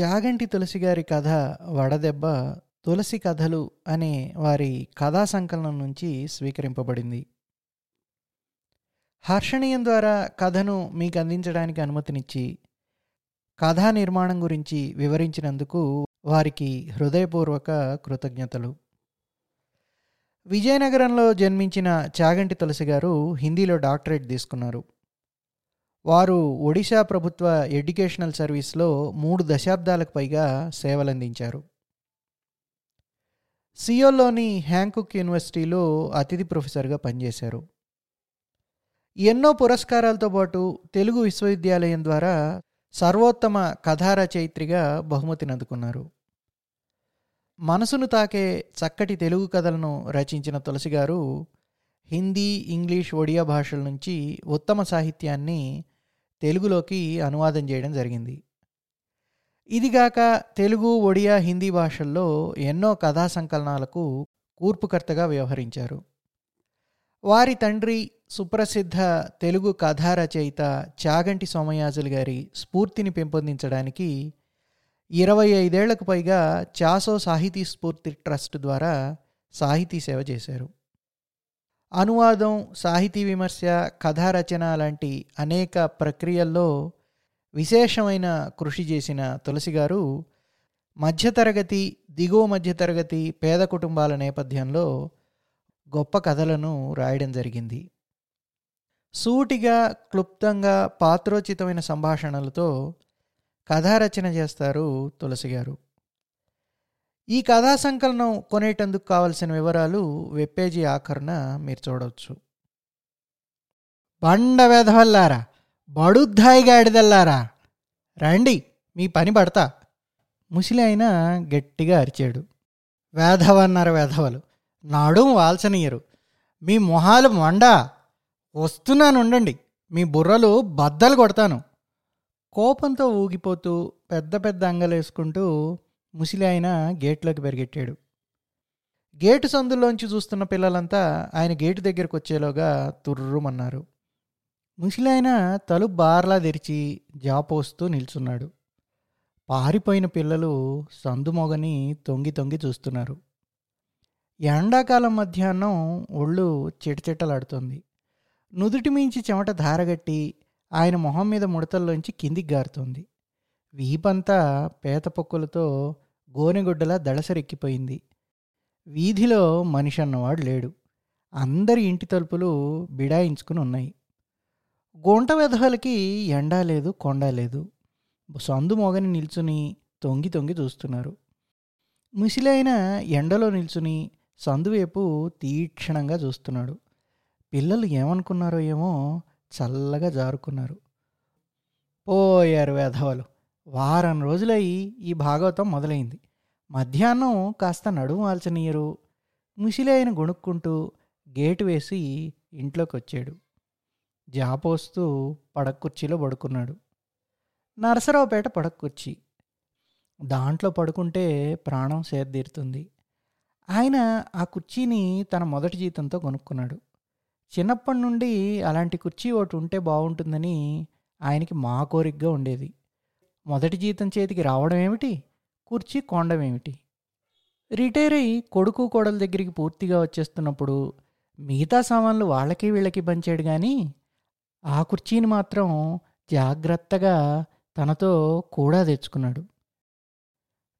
చాగంటి తులసి గారి కథ వడదెబ్బ తులసి కథలు అనే వారి కథా సంకలనం నుంచి స్వీకరింపబడింది. హర్షణీయం ద్వారా కథను మీకు అందించడానికి అనుమతినిచ్చి కథా నిర్మాణం గురించి వివరించినందుకు వారికి హృదయపూర్వక కృతజ్ఞతలు. విజయనగరంలో జన్మించిన చాగంటి తులసి గారు హిందీలో డాక్టరేట్ తీసుకున్నారు. వారు ఒడిశా ప్రభుత్వ ఎడ్యుకేషనల్ సర్వీస్లో మూడు దశాబ్దాలకు పైగా సేవలందించారు. సియోల్లోని హ్యాంకుక్ యూనివర్సిటీలో అతిథి ప్రొఫెసర్గా పనిచేశారు. ఎన్నో పురస్కారాలతో పాటు తెలుగు విశ్వవిద్యాలయం ద్వారా సర్వోత్తమ కథారచయిత్రిగా బహుమతిని అందుకున్నారు. మనసును తాకే చక్కటి తెలుగు కథలను రచించిన తులసి గారు హిందీ ఇంగ్లీష్ ఒడియా భాషల నుంచి ఉత్తమ సాహిత్యాన్ని తెలుగులోకి అనువాదం చేయడం జరిగింది. ఇదిగాక తెలుగు ఒడియా హిందీ భాషల్లో ఎన్నో కథా సంకలనాలకు కూర్పుకర్తగా వ్యవహరించారు. వారి తండ్రి సుప్రసిద్ధ తెలుగు కథా రచయిత చాగంటి సోమయాజులు గారి స్ఫూర్తిని పెంపొందించడానికి ఇరవై ఐదేళ్ళకు పైగా చాసో సాహితీ స్ఫూర్తి ట్రస్ట్ ద్వారా సాహితీ సేవ చేశారు. అనువాదం సాహితీ విమర్శ కథా రచన లాంటి అనేక ప్రక్రియల్లో విశేషమైన కృషి చేసిన తులసి గారు మధ్యతరగతి దిగువ మధ్యతరగతి పేద కుటుంబాల నేపథ్యంలో గొప్ప కథలను రాయడం జరిగింది. సూటిగా క్లుప్తంగా పాత్రోచితమైన సంభాషణలతో కథారచన చేస్తారు తులసి గారు ఈ కథా సంకలనం కొనేటందుకు కావలసిన వివరాలు వెప్పేజీ ఆఖరున మీరు చూడవచ్చు. బండ వెధవల్లారా బడుద్ధాయి గాడిదల్లారా రండి మీ పని పడతా. ముసిలి అయినా గట్టిగా అరిచాడు. వేధవన్నారు వేధవలు నాడు వాల్చనీయరు. మీ మొహాలు మొండా వస్తున్నాను ఉండండి మీ బుర్రలు బద్దలు కొడతాను. కోపంతో ఊగిపోతూ పెద్ద పెద్ద అంగలేసుకుంటూ ముసిలి ఆయన గేట్లోకి పెరిగెట్టాడు. గేటు సందుల్లోంచి చూస్తున్న పిల్లలంతా ఆయన గేటు దగ్గరకు వచ్చేలోగా తుర్రుమన్నారు. ముసిలి ఆయన తలుపు బార్లా తెరిచి జాపోస్తూ నిల్చున్నాడు. పారిపోయిన పిల్లలు సందుమొగని తొంగి తొంగి చూస్తున్నారు. ఎండాకాలం మధ్యాహ్నం ఒళ్ళు చిటచిటలాడుతోంది. నుదుటి మించి చెమట ధారగట్టి ఆయన మొహం మీద ముడతల్లోంచి కిందికి గారుతోంది. వీపంతా పేత పొక్కులతో గోనెగుడ్డలా దళసరెక్కిపోయింది. వీధిలో మనిషి అన్నవాడు లేడు. అందరి ఇంటి తలుపులు బిడాయించుకుని ఉన్నాయి గుంట వెధవలకి ఎండా లేదు కొండ లేదు. సందు మోగని నిల్చుని తొంగి తొంగి చూస్తున్నారు. ముసిలైన ఎండలో నిల్చుని సందువైపు తీక్షణంగా చూస్తున్నాడు. పిల్లలు ఏమనుకున్నారో ఏమో చల్లగా జారుకున్నారు. పోయారు వెధవలు. వారం రోజులై ఈ భాగవతం మొదలైంది. మధ్యాహ్నం కాస్త నడుము ఆల్చనీయరు. ముసిలైన గొణుక్కుంటూ గేటు వేసి ఇంట్లోకి వచ్చాడు జాపోస్తూ పడక్కుర్చీలో పడుకున్నాడు. నరసరావుపేట పడకుర్చీ దాంట్లో పడుకుంటే ప్రాణం సేద్దీరుతుంది. ఆయన ఆ కుర్చీని తన మొదటి జీతంతో కొనుక్కున్నాడు చిన్నప్పటి నుండి అలాంటి కుర్చీ ఒకటి ఉంటే బాగుంటుందని ఆయనకి మా కోరికగా ఉండేది. మొదటి జీతం చేతికి రావడం ఏమిటి? కుర్చీ కొండం ఏమిటి? రిటైర్ అయ్యి కొడుకు కోడల దగ్గరికి పూర్తిగా వచ్చేస్తున్నప్పుడు మిగతా సామాన్లు వాళ్ళకి వీళ్ళకి పంచాడు కానీ ఆ కుర్చీని మాత్రం జాగ్రత్తగా తనతో కూడా తెచ్చుకున్నాడు.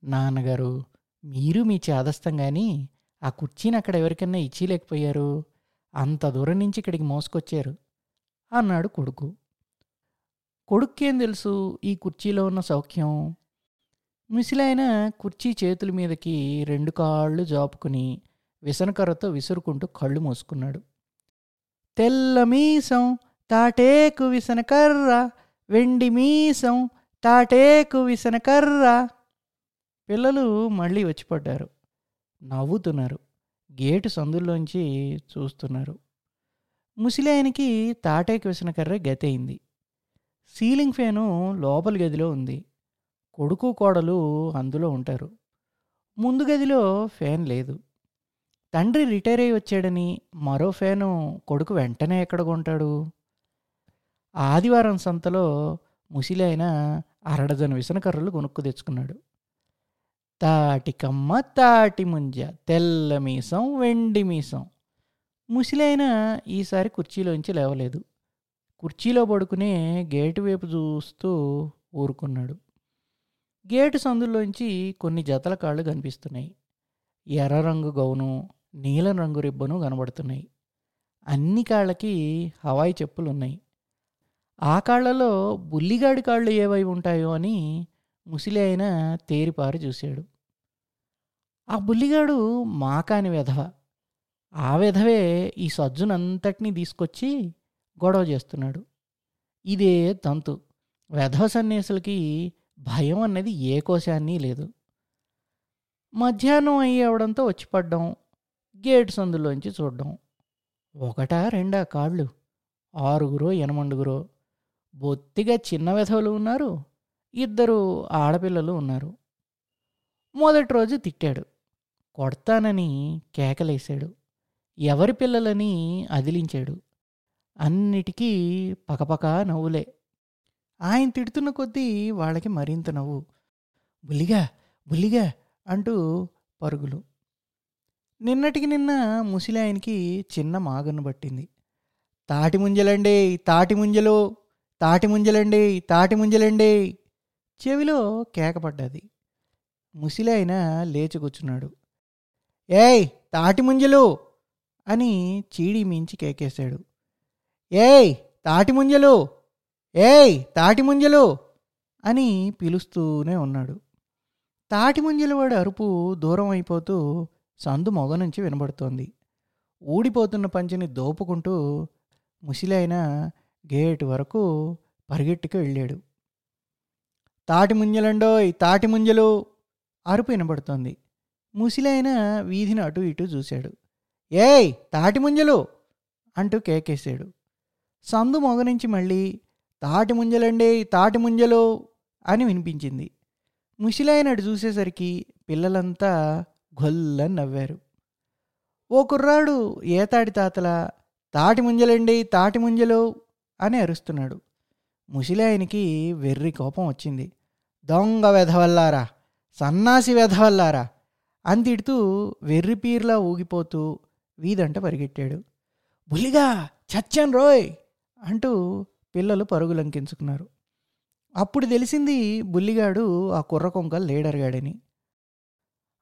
నాన్నగారు మీరు మీ చేదస్తం కానీ ఆ కుర్చీని అక్కడ ఎవరికైనా ఇచ్చి లేకపోయారు? అంత దూరం నుంచి ఇక్కడికి మోసుకొచ్చారు అన్నాడు కొడుకు. కొడుక్కేం తెలుసు ఈ కుర్చీలో ఉన్న సౌఖ్యం? ముసిలైన కుర్చీ చేతుల మీదకి రెండు కాళ్ళు జాపుకుని విసనకర్రతో విసురుకుంటూ కళ్ళు మూసుకున్నాడు. తెల్ల మీసం తాటేకు విసనకర్ర వెండి మీసం తాటేకు విసనకర్ర. పిల్లలు మళ్ళీ వచ్చిపడ్డారు. నవ్వుతున్నారు. గేటు సందుల్లోంచి చూస్తున్నారు. ముసిలాయనికి తాటేకు విసనకర్ర కర్ర గతయింది. సీలింగ్ ఫ్యాను లోపలి గదిలో ఉంది. కొడుకు కోడలు అందులో ఉంటారు. ముందు గదిలో ఫ్యాన్ లేదు. తండ్రి రిటైర్ అయి వచ్చాడని మరో ఫ్యాను కొడుకు వెంటనే ఎక్కడ కొంటాడు? ఆదివారం సంతలో ముసిలైన అరడజను విసనకర్రలు కొనుక్కు తెచ్చుకున్నాడు. తాటికమ్మ తాటి ముంజ తెల్ల మీసం వెండి మీసం. ముసిలైన ఈసారి కుర్చీలోంచి లేవలేదు. కుర్చీలో పడుకునే గేటు వైపు చూస్తూ ఊరుకున్నాడు. గేటు సందులోంచి కొన్ని జతల కాళ్ళు కనిపిస్తున్నాయి. ఎర్ర రంగు గౌను నీలం రంగు రిబ్బను కనబడుతున్నాయి. అన్ని కాళ్ళకి హవాయి చెప్పులు ఉన్నాయి ఆ కాళ్ళలో బుల్లిగాడి కాళ్ళు ఏవై ఉంటాయో అని ముసిలి అయిన తేరిపారి చూశాడు. ఆ బుల్లిగాడు మాకాని వెధవ. ఆ విధవే ఈ సజ్జునంతటినీ తీసుకొచ్చి గొడవ చేస్తున్నాడు. ఇదే తంతు. వెధవ సన్యాసులకి భయం అన్నది ఏ కోశాన్ని లేదు. మధ్యాహ్నం అయ్యి అవడంతో వచ్చి పడ్డం గేట్ సందులోంచి చూడడం. ఒకటా రెండా కాళ్ళు ఆరుగురో ఎనమండుగురో. బొత్తిగా చిన్న వెధవులు ఉన్నారు ఇద్దరు ఆడపిల్లలు ఉన్నారు. మొదటి రోజు తిట్టాడు. కొడతానని కేకలేశాడు. ఎవరి పిల్లలని అదిలించాడు. అన్నిటికీ పకపక నవ్వులే. ఆయన తిడుతున్న కొద్దీ వాళ్ళకి మరింత నవ్వు. బుల్లిగా బుల్లిగా అంటూ పరుగులు. నిన్నటికి నిన్న ముసిలి ఆయనకి చిన్న మాగను పట్టింది. తాటి ముంజలండి తాటి ముంజలు తాటి ముంజలండి తాటి ముంజలండి చెవిలో కేకపడ్డది ముసిలి ఆయన లేచి కూర్చున్నాడు. ఏయ్ తాటి ముంజలు అని చీడి మించి కేకేశాడు. ఏయ్ తాటి ముంజలు. ఏయ్ తాటి ముంజలు అని పిలుస్తూనే ఉన్నాడు. తాటి ముంజల వాడి అరుపు దూరం అయిపోతూ సందు మొగ నుంచి వినబడుతోంది. ఊడిపోతున్న పంచిని దోపుకుంటూ ముసిలైన గేటు వరకు పరిగెట్టుకు వెళ్ళాడు. తాటి ముంజలండోయ్ తాటి ముంజలు! అరుపు వినబడుతోంది. ముసిలైన వీధిని అటు ఇటు చూశాడు. ఏయ్ తాటి ముంజలు! అంటూ కేకేశాడు. సందు మొగ నుంచి మళ్ళీ తాటి ముంజలండి తాటి ముంజలు అని వినిపించింది. ముసిలాయనడు చూసేసరికి పిల్లలంతా గొల్లని నవ్వారు. ఓ కుర్రాడు ఏతాడి తాతల? తాటి ముంజలండి తాటి ముంజలు అని అరుస్తున్నాడు. ముసిలాయనికి వెర్రి కోపం వచ్చింది. దొంగ వెధవల్లారా సన్నాసి వెధవల్లారా అంతిడుతూ వెర్రిపీర్లా వెర్రి పీర్లా ఊగిపోతూ వీధంట పరిగెట్టాడు. బుల్లిగా చచ్చన్ రోయ్! అంటూ పిల్లలు పరుగులంకించుకున్నారు. అప్పుడు తెలిసింది బుల్లిగాడు ఆ కుర్ర కొంకలు లేడరగాడని.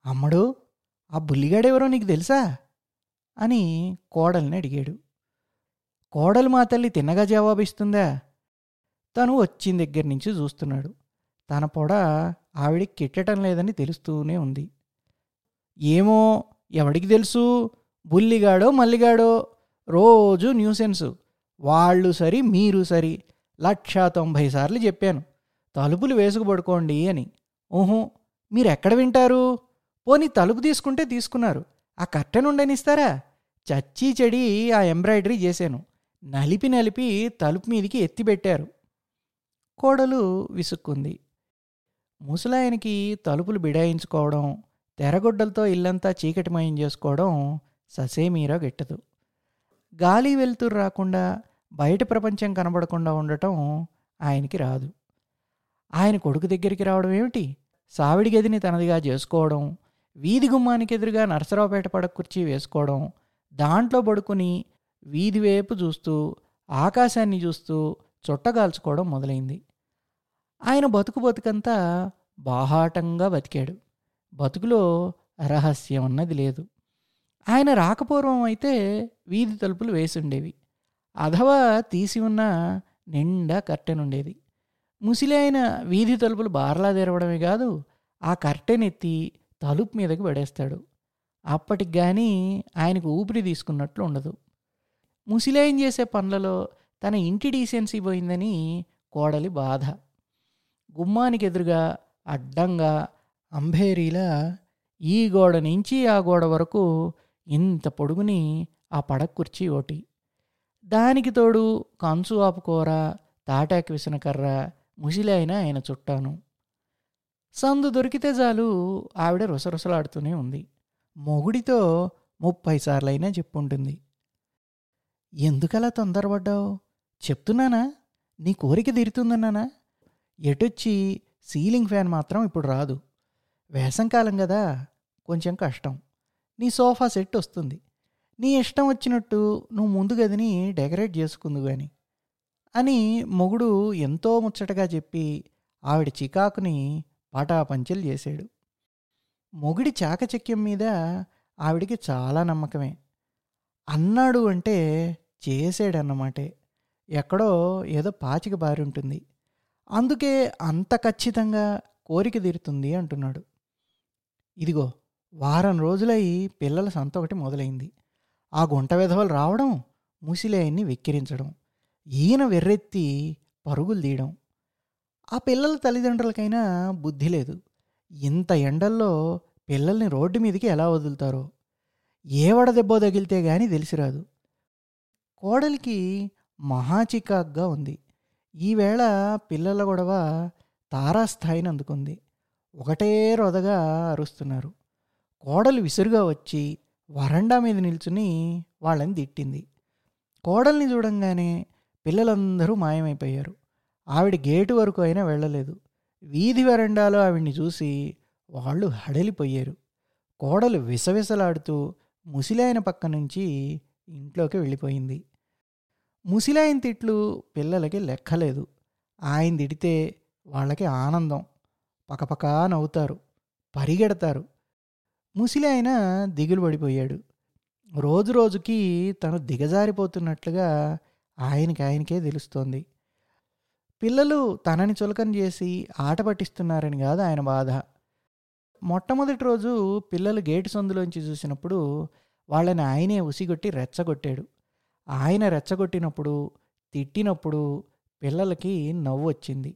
అమ్మడు ఆ బుల్లిగాడెవరో నీకు తెలుసా? అని కోడల్ని అడిగాడు. కోడలు మా తల్లి తిన్నగా జవాబిస్తుందా? తను వచ్చిన దగ్గర నుంచి చూస్తున్నాడు. తన పొడ ఆవిడికి కిట్టడం లేదని తెలుస్తూనే ఉంది. ఏమో ఎవడికి తెలుసు? బుల్లిగాడో మల్లిగాడో? రోజు న్యూసెన్సు. వాళ్ళు సరి మీరు సరి లక్ష తొంభై సార్లు చెప్పాను. తలుపులు వేసుకు పడుకోండి అని. ఓహో మీరు ఎక్కడ వింటారు? పోనీ తలుపు తీసుకుంటే తీసుకున్నారు. ఆ కట్టెను ఉండనిస్తారా? చచ్చి చెడి ఆ ఎంబ్రాయిడరీ చేశాను. నలిపి నలిపి తలుపు మీదికి ఎత్తిపెట్టారు కోడలు విసుక్కుంది. ముసలాయనకి తలుపులు బిడాయించుకోవడం తెరగొడ్డలతో ఇల్లంతా చీకటిమయం చేసుకోవడం ససేమీరా గిట్టదు. గాలి వెలుతురు రాకుండా బయట ప్రపంచం కనబడకుండా ఉండటం ఆయనకి రాదు. ఆయన కొడుకు దగ్గరికి రావడం ఏమిటి? సావిడి గదిని తనదిగా చేసుకోవడం వీధి గుమ్మానికి ఎదురుగా నరసరావుపేట పడక కుర్చీ వేసుకోవడం దాంట్లో పడుకుని వీధి వైపు చూస్తూ ఆకాశాన్ని చూస్తూ చుట్టగాల్చుకోవడం మొదలైంది. ఆయన బతుకు బతుకంతా బాహాటంగా బతికాడు. బతుకులో రహస్యం అన్నది లేదు. ఆయన రాకపూర్వం అయితే వీధి తలుపులు వేసి ఉండేవి అధవ తీసి ఉన్న నిండా కర్టెన్ ఉండేది ముసిలి అయిన వీధి తలుపులు బార్లా తెరవడమే కాదు ఆ కర్టెన్ ఎత్తి తలుపు మీదకి పడేస్తాడు. అప్పటికి కానీ ఆయనకు ఊపిరి తీసుకున్నట్లు ఉండదు. ముసిలాయన చేసే పనులలో తన ఇంటి డీసెన్సీ పోయిందని కోడలి బాధ. గుమ్మానికి ఎదురుగా అడ్డంగా అంబేరీలా ఈ గోడ నుంచి ఆ గోడ వరకు ఇంత పొడుగుని ఆ పడక కుర్చీ ఒకటి దానికి తోడు కంచు ఆపుకూర తాటాకి విసనకర్ర ముసిలి అయినా ఆయన చుట్టాను. సందు దొరికితే చాలు ఆవిడ రుసరుసలాడుతూనే ఉంది. మొగుడితో ముప్పై సార్లైనా చెప్పుంటుంది. ఎందుకలా తొందరపడ్డావు? చెప్తున్నానా? నీ కోరిక తీరుతుందన్నానా? ఎటొచ్చి సీలింగ్ ఫ్యాన్ మాత్రం ఇప్పుడు రాదు. వేసంకాలం కదా కొంచెం కష్టం. నీ సోఫా సెట్ వస్తుంది. నీ ఇష్టం వచ్చినట్టు నువ్వు ముందు గదిని డెకరేట్ చేసుకుందు కానీ అని మొగుడు ఎంతో ముచ్చటగా చెప్పి ఆవిడ చికాకుని పాటాపంచలు చేశాడు. మొగుడి చాకచక్యం మీద ఆవిడికి చాలా నమ్మకమే. అన్నాడు అంటే చేసాడన్నమాటే ఎక్కడో ఏదో పాచిక బారి ఉంటుంది. అందుకే అంత ఖచ్చితంగా కోరిక తీరుతుంది అంటున్నాడు. ఇదిగో వారం రోజులై పిల్లల సంత ఒకటి మొదలైంది. ఆ గుంట విధవలు రావడం ముసిలేయన్ని వెక్కిరించడం ఈయన వెర్రెత్తి పరుగులు తీయడం. ఆ పిల్లల తల్లిదండ్రులకైనా బుద్ధి లేదు. ఇంత ఎండల్లో పిల్లల్ని రోడ్డు మీదకి ఎలా వదులుతారో? ఏ వడదెబ్బో తగిలితే కానీ తెలిసిరాదు. కోడలికి మహాచికాగ్గా ఉంది. ఈవేళ పిల్లల గొడవ తారాస్థాయిని అందుకుంది. ఒకటే రొదగా అరుస్తున్నారు. కోడలు విసురుగా వచ్చి వరండా మీద నిల్చుని వాళ్ళని తిట్టింది. కోడల్ని చూడంగానే పిల్లలందరూ మాయమైపోయారు. ఆవిడ గేటు వరకు అయినా వెళ్ళలేదు. వీధి వరండాలో ఆవిడ్ని చూసి వాళ్ళు హడలిపోయారు. కోడలు విసవిసలాడుతూ ముసిలాయన పక్క నుంచి ఇంట్లోకి వెళ్ళిపోయింది. ముసిలాయన తిట్లు పిల్లలకి లెక్కలేదు. ఆయన తిడితే వాళ్ళకి ఆనందం. పకపకా నవ్వుతారు. పరిగెడతారు. ముసిలి ఆయన దిగులు పడిపోయాడు. రోజు రోజుకి తను దిగజారిపోతున్నట్లుగా ఆయనకి ఆయనకే తెలుస్తోంది. పిల్లలు తనని చులకన చేసి ఆట పట్టిస్తున్నారని కాదు ఆయన బాధ. మొట్టమొదటి రోజు పిల్లలు గేటు సందులోంచి చూసినప్పుడు వాళ్ళని ఆయనే ఉసిగొట్టి రెచ్చగొట్టాడు. ఆయన రెచ్చగొట్టినప్పుడు తిట్టినప్పుడు పిల్లలకి నవ్వు వచ్చింది.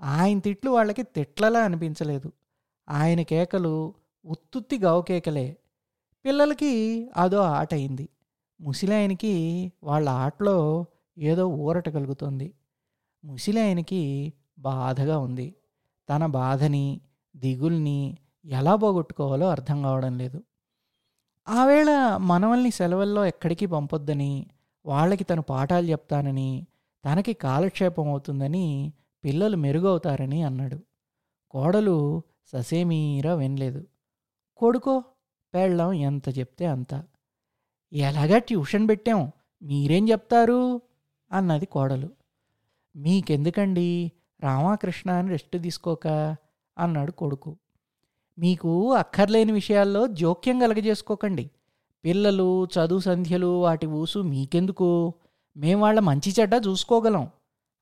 ఆయన తిట్లు వాళ్ళకి తిట్లలా అనిపించలేదు. ఆయన కేకలు ఉత్తుత్తి గవకేకలే పిల్లలకి అదో ఆట అయింది. ముసిలాయనికి వాళ్ళ ఆటలో ఏదో ఊరట కలుగుతుంది. ముసిలాయనికి బాధగా ఉంది. తన బాధని దిగుల్ని ఎలా పోగొట్టుకోవాలో అర్థం కావడం లేదు. ఆవేళ మనవల్ని సెలవుల్లో ఎక్కడికి పంపొద్దని వాళ్ళకి తను పాఠాలు చెప్తానని తనకి కాలక్షేపం అవుతుందని పిల్లలు మెరుగవుతారని అన్నాడు. కోడలు ససేమీరా వినలేదు. కొడుకో పెళ్ళం ఎంత చెప్తే అంత. ఎలాగా ట్యూషన్ పెట్టాం మీరేం చెప్తారు? అన్నది కోడలు. మీకెందుకండి? రామకృష్ణ అని రెస్ట్ తీసుకోక అన్నాడు కొడుకు. మీకు అక్కర్లేని విషయాల్లో జోక్యం కలగజేసుకోకండి. పిల్లలు చదువు సంధ్యలు వాటి ఊసు మీకెందుకు? మేం వాళ్ళ మంచి చెడ్డ చూసుకోగలం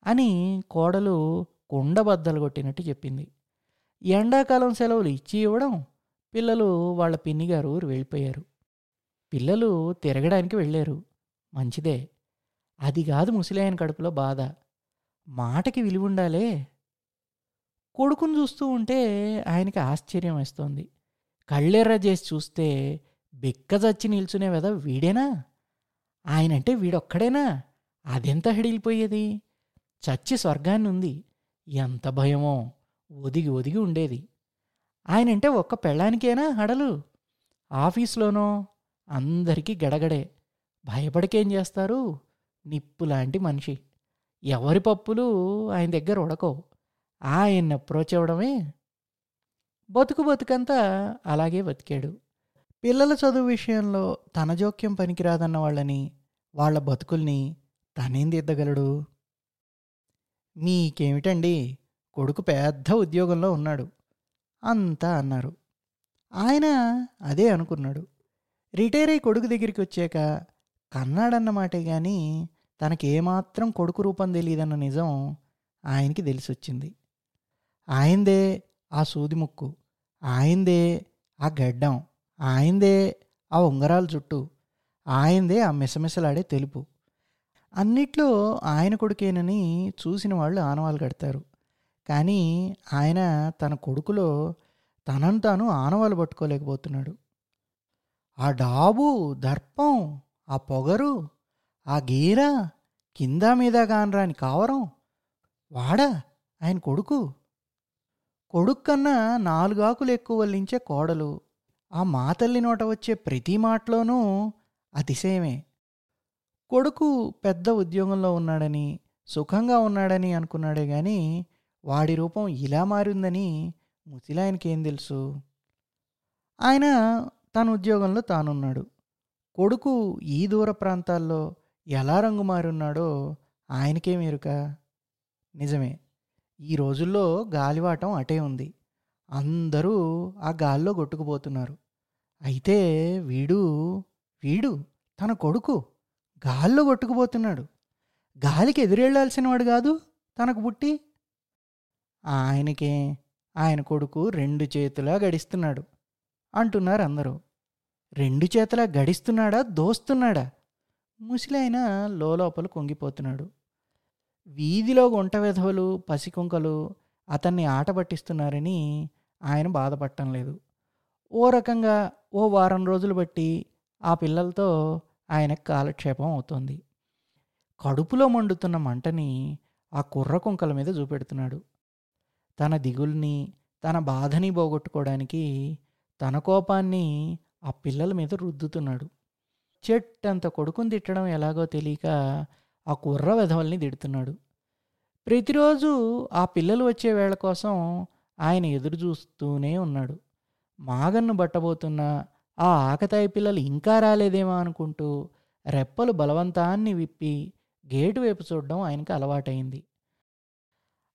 అని కోడలు కొండబద్దలు కొట్టినట్టు చెప్పింది. ఎండాకాలం సెలవులు ఇచ్చి ఇవ్వడం పిల్లలు వాళ్ళ పిన్నిగారు ఊరు వెళ్ళిపోయారు. పిల్లలు తిరగడానికి వెళ్ళారు. మంచిదే. అది కాదు ముసలాయన కడుపులో బాధ. మాటకి విలువ ఉండాలే. కొడుకును చూస్తూ ఉంటే ఆయనకి ఆశ్చర్యం వేస్తోంది. కళ్ళెర్ర చేసి చూస్తే బెక్కజచ్చి నిల్చునే కదా వీడేనా? ఆయనంటే వీడొక్కడేనా? అదెంత హడిలిపోయేది? చచ్చి స్వర్గాన్ని ఉంది ఎంత భయమో. ఒదిగి ఒదిగి ఉండేది. ఆయనంటే ఒక్క పెళ్ళానికేనా హడలు? ఆఫీస్లోనో అందరికీ గడగడే. భయపడికేం చేస్తారు? నిప్పు లాంటి మనిషి. ఎవరి పప్పులు ఆయన దగ్గర ఉడకవు. ఆయన్ని అప్రోచ్ అవ్వడమే. బతుకు బతుకంతా అలాగే బతికాడు. పిల్లల చదువు విషయంలో తన జోక్యం పనికిరాదన్న వాళ్ళని వాళ్ళ బతుకుల్ని తనేం దిద్దగలడు మీకేమిటండి? కొడుకు పెద్ద ఉద్యోగంలో ఉన్నాడు. అంతా అన్నారు. ఆయన అదే అనుకున్నాడు. రిటైర్ అయి కొడుకు దగ్గరికి వచ్చాక కన్నాడన్నమాటే కానీ తనకేమాత్రం కొడుకు రూపం తెలియదన్న నిజం ఆయనకి తెలిసొచ్చింది. ఆయందే ఆ సూది ముక్కు ఆయందే ఆ గడ్డం ఆయందే ఆ ఉంగరాల చుట్టూ ఆయందే ఆ మిసమిసలాడే తెలుపు. అన్నిట్లో ఆయన కొడుకేనని చూసిన వాళ్ళు ఆనవాలు కడతారు. కానీ ఆయన తన కొడుకులో తనను తాను ఆనవాలు పట్టుకోలేకపోతున్నాడు. ఆ డాబు దర్పం ఆ పొగరు ఆ గీర కింద మీద కానరాని కావరం వాడా ఆయన కొడుకు. కొడుకు కన్నా నాలుగాకులు ఎక్కువ వల్లించే కోడలు. ఆ మాతల్లి నోట వచ్చే ప్రతి మాటలోనూ అతిశయమే. కొడుకు పెద్ద ఉద్యోగంలో ఉన్నాడని సుఖంగా ఉన్నాడని అనుకున్నాడే కానీ వాడి రూపం ఇలా మారిందని ముసిలాయనకి ఏం తెలుసు? ఆయన తన ఉద్యోగంలో తానున్నాడు. కొడుకు ఈ దూర ప్రాంతాల్లో ఎలా రంగు మారున్నాడో ఆయనకే మెరుక. నిజమే ఈ రోజుల్లో గాలివాటం అటే ఉంది. అందరూ ఆ గాల్లో కొట్టుకుపోతున్నారు. అయితే వీడు వీడు తన కొడుకు గాల్లో కొట్టుకుపోతున్నాడు. గాలికి ఎదురెళ్ళాల్సిన వాడు కాదు తనకు పుట్టి ఆయనకే ఆయన కొడుకు రెండు చేతులా గడిస్తున్నాడు అంటున్నారు అందరూ రెండు చేతులా గడిస్తున్నాడా దోస్తున్నాడా? ముసిలైన లోపల కొంగిపోతున్నాడు. వీధిలో గుంట విధవలు పసికుంకలు అతన్ని ఆట పట్టిస్తున్నారని ఆయన బాధపడటం లేదు. ఓ రకంగా ఓ వారం రోజులు బట్టి ఆ పిల్లలతో ఆయనకు కాలక్షేపం అవుతోంది. కడుపులో మండుతున్న మంటని ఆ కుర్ర కుంకల మీద చూపెడుతున్నాడు. తన దిగుల్ని తన బాధని పోగొట్టుకోవడానికి తన కోపాన్ని ఆ పిల్లల మీద రుద్దుతున్నాడు. చెట్టంత కొడుకుని తిట్టడం ఎలాగో తెలియక ఆ కుర్ర వెధవల్ని తిడుతున్నాడు. ప్రతిరోజు ఆ పిల్లలు వచ్చే వేళ కోసం ఆయన ఎదురు చూస్తూనే ఉన్నాడు. మాగన్ను బట్టబోతున్న ఆ ఆకతాయి పిల్లలు ఇంకా రాలేదేమో అనుకుంటూ రెప్పలు బలవంతాన్ని విప్పి గేటు వైపు చూడడం ఆయనకి అలవాటైంది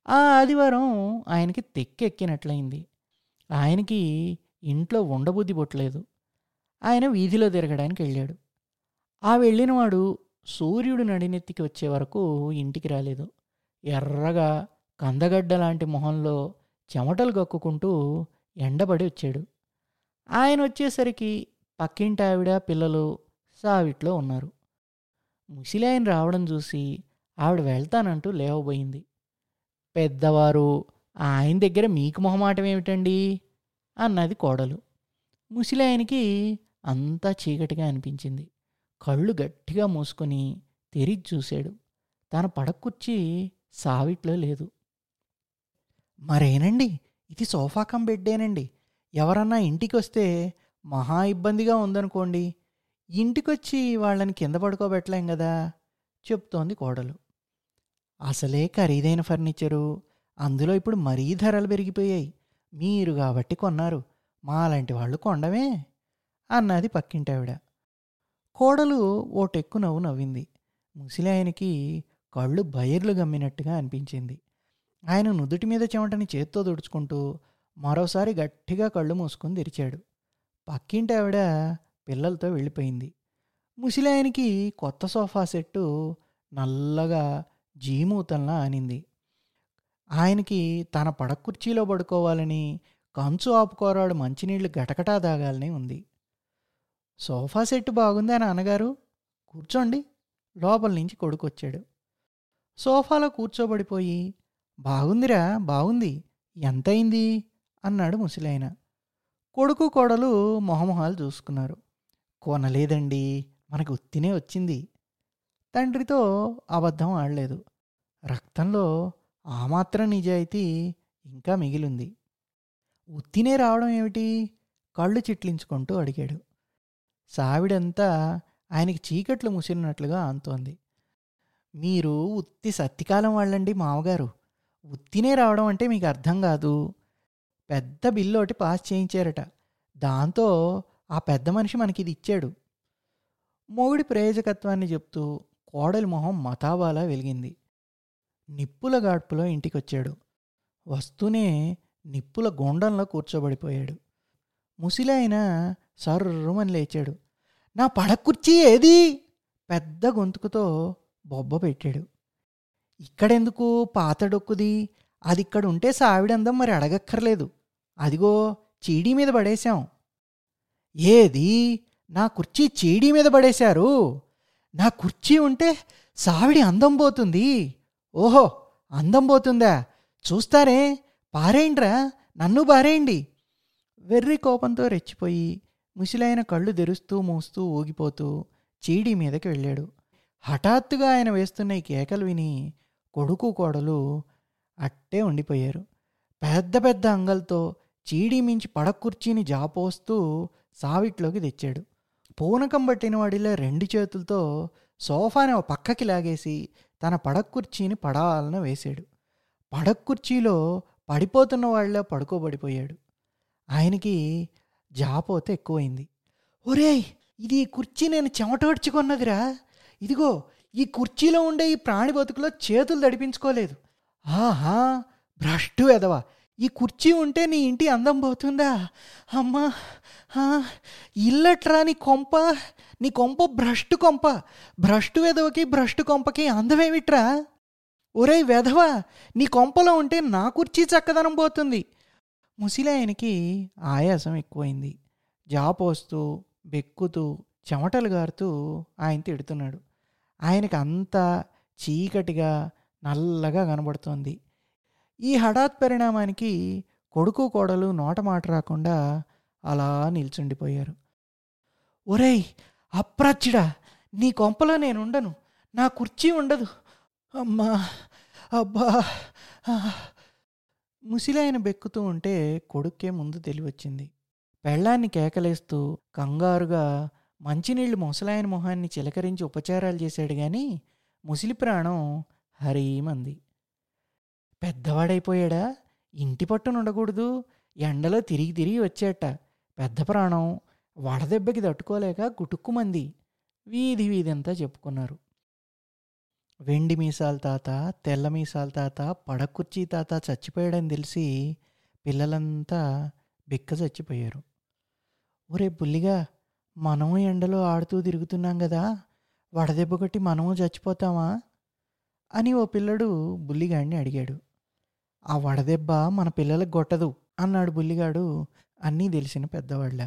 ఆ ఆదివారం ఆయనకి తెక్కెక్కినట్లయింది. ఆయనకి ఇంట్లో ఉండబుద్ధి పుట్టలేదు. ఆయన వీధిలో తిరగడానికి వెళ్ళాడు. ఆ వెళ్ళినవాడు సూర్యుడు నడినెత్తికి వచ్చే వరకు ఇంటికి రాలేదు. ఎర్రగా కందగడ్డ లాంటి మొహంలో చెమటలు కక్కుకుంటూ ఎండబడి వచ్చాడు. ఆయన వచ్చేసరికి పక్కింటి ఆవిడ పిల్లలు సావిట్లో ఉన్నారు. ముసిలాయన రావడం చూసి ఆవిడ వెళ్తానంటూ లేవబోయింది. పెద్దవారు ఆయన దగ్గర మీకు మొహమాటం ఏమిటండి? అన్నది కోడలు. ముసిలాయనికి అంతా చీకటిగా అనిపించింది. కళ్ళు గట్టిగా మూసుకొని తెరిచి చూశాడు. తన పడకుర్చి సావిట్లో లేదు. మరేనండి? ఇది సోఫా కం బెడ్డేనండి. ఎవరన్నా ఇంటికి వస్తే మహా ఇబ్బందిగా ఉందనుకోండి. ఇంటికొచ్చి వాళ్ళని కింద పడుకోబెట్టలేం కదా చెప్తోంది కోడలు. అసలే ఖరీదైన ఫర్నిచరు. అందులో ఇప్పుడు మరీ ధరలు పెరిగిపోయాయి. మీరు కాబట్టి కొన్నారు. మాలాంటి వాళ్ళు కొండమే అన్నది పక్కింటావిడ. కోడలు ఓ టెక్కు నవ్వు నవ్వింది. ముసిలి ఆయనకి కళ్ళు బయర్లు గమ్మినట్టుగా అనిపించింది. ఆయన నుదుటి మీద చెమటని చేత్తో తుడుచుకుంటూ మరోసారి గట్టిగా కళ్ళు మూసుకొని తెరిచాడు. పక్కింటి ఆవిడ పిల్లలతో వెళ్ళిపోయింది. ముసిలి ఆయనకి కొత్త సోఫా సెట్టు నల్లగా జీమూతంలా ఆనింది ఆయనకి తన పడక కుర్చీలో పడుకోవాలని కంచు ఆపుకోరాడు మంచినీళ్ళు గటగటా తాగాలని ఉంది. సోఫా సెట్ అని అన్నగారు కూర్చోండి. లోపల నుంచి కొడుకు వచ్చాడు సోఫాలో కూర్చోబడిపోయి బాగుందిరా బాగుంది. ఎంతయింది? అన్నాడు ముసలాయన. కొడుకు కోడలు మొహమొహాలు చూసుకున్నారు. కొనలేదండి. మనకు ఉత్తినే వచ్చింది. తండ్రితో అబద్ధం ఆడలేదు. రక్తంలో ఆ మాత్రం నిజాయితీ ఇంకా మిగిలింది. ఉత్తినే రావడం ఏమిటి? కళ్ళు చిట్లించుకుంటూ అడిగాడు. సావిడంతా ఆయనకి చీకట్లు ముసిరినట్లుగా అంతోంది. మీరు ఉత్తి సత్తికాలం వాళ్ళండి మామగారు. ఉత్తినే రావడం అంటే మీకు అర్థం కాదు. పెద్ద బిల్లు ఒకటి పాస్ చేయించారట. దాంతో ఆ పెద్ద మనిషి మనకి ఇది ఇచ్చాడు. మొగుడి ప్రయోజకత్వాన్ని చెప్తూ కోడలి మొహం మతాబాలా వెలిగింది. నిప్పుల గాడ్పులో ఇంటికొచ్చాడు. వస్తూనే నిప్పుల గుండంలో కూర్చోబడిపోయాడు. ముసిలైన సర్రుమని లేచాడు. నా పడకుర్చీ ఏది? పెద్ద గొంతుకుతో బొబ్బ పెట్టాడు. ఇక్కడెందుకు పాత డొక్కుది అది ఇక్కడ ఉంటే సావిడందం మరి అడగక్కర్లేదు. అదిగో చీడీ మీద పడేశాం. ఏది? నా కుర్చీ చీడీ మీద పడేశారు? నా కుర్చీ ఉంటే సావిడి అందం పోతుంది. ఓహో అందం పోతుందా? చూస్తారే పారేయండ్రా నన్ను పారేయండి. వెర్రి కోపంతో రెచ్చిపోయి ముసిలైన కళ్ళు తెరుస్తూ మూస్తూ ఊగిపోతూ చీడీ మీదకి వెళ్ళాడు. హఠాత్తుగా ఆయన వేస్తున్న ఈ కేకలు విని కొడుకు కోడలు అట్టే ఉండిపోయారు. పెద్ద పెద్ద అంగలతో చీడీ మించి పడకుర్చీని జాపోస్తూ సావిట్లోకి తెచ్చాడు. పూనకం పట్టిన వాడిలో రెండు చేతులతో సోఫాని పక్కకి లాగేసి తన పడకుర్చీని పడాలన వేశాడు. పడక్కుర్చీలో పడిపోతున్న వాళ్ళ పడుకోబడిపోయాడు. ఆయనకి జాపోతే ఎక్కువైంది. ఒరేయ్ ఇది కుర్చీ నేను చెమటోడ్చుకున్నదిరా ఇదిగో ఈ కుర్చీలో ఉండే ఈ ప్రాణి బతుకులో చేతులు దడిపించుకోలేదు ఆహా భ్రష్టు ఎదవా ఈ కుర్చీ ఉంటే నీ ఇంటి అందం పోతుందా? అమ్మా ఇల్లట్రా నీ కొంప. నీ కొంప భ్రష్టు కొంప. భ్రష్టు వెధవకి భ్రష్టు కొంపకి అందమేమిట్రా? ఒరేయ్ వెధవా నీ కొంపలో ఉంటే నా కుర్చీ చక్కదనం పోతుంది. ముసిలాయనకి ఆయాసం ఎక్కువైంది. జాపోస్తూ బెక్కుతూ చెమటలు గారుతూ ఆయన తిడుతున్నాడు. ఆయనకి అంతా చీకటిగా నల్లగా కనబడుతోంది. ఈ హఠాత్ పరిణామానికి కొడుకు కోడలు నోట మాట రాకుండా అలా నిల్చుండిపోయారు. ఒరేయ్ అప్రాచ్యుడా నీ కొంపలో నేను ఉండను నా కుర్చీ ఉండదు. అమ్మా అబ్బా ముసిలాయన బెక్కుతూ ఉంటే కొడుక్కే ముందు తెలివచ్చింది. పెళ్ళాన్ని కేకలేస్తూ కంగారుగా మంచినీళ్ళు ముసలాయన మొహాన్ని చిలకరించి ఉపచారాలు చేశాడు గాని ముసిలి ప్రాణం హరీమంది. పెద్దవాడైపోయాడా? ఇంటి పట్టున ఉండకూడదు. ఎండలో తిరిగి తిరిగి వచ్చేట. పెద్ద ప్రాణం. వడదెబ్బకి తట్టుకోలేక గుటుక్కుమంది వీధి వీధంతా చెప్పుకున్నారు. వెండి మీసాల తాత తెల్ల మీసాల తాత పడకుర్చీ తాత చచ్చిపోయాడని తెలిసి పిల్లలంతా బిక్క చచ్చిపోయారు. ఒరే బుల్లిగా మనము ఎండలో ఆడుతూ తిరుగుతున్నాం కదా వడదెబ్బ కొట్టి మనము చచ్చిపోతామా? అని ఓ పిల్లడు బుల్లిగాడిని అడిగాడు. ఆ వడదెబ్బ మన పిల్లలకు కొట్టదు అన్నాడు బుల్లిగాడు. అన్నీ తెలిసిన పెద్దవాళ్ళ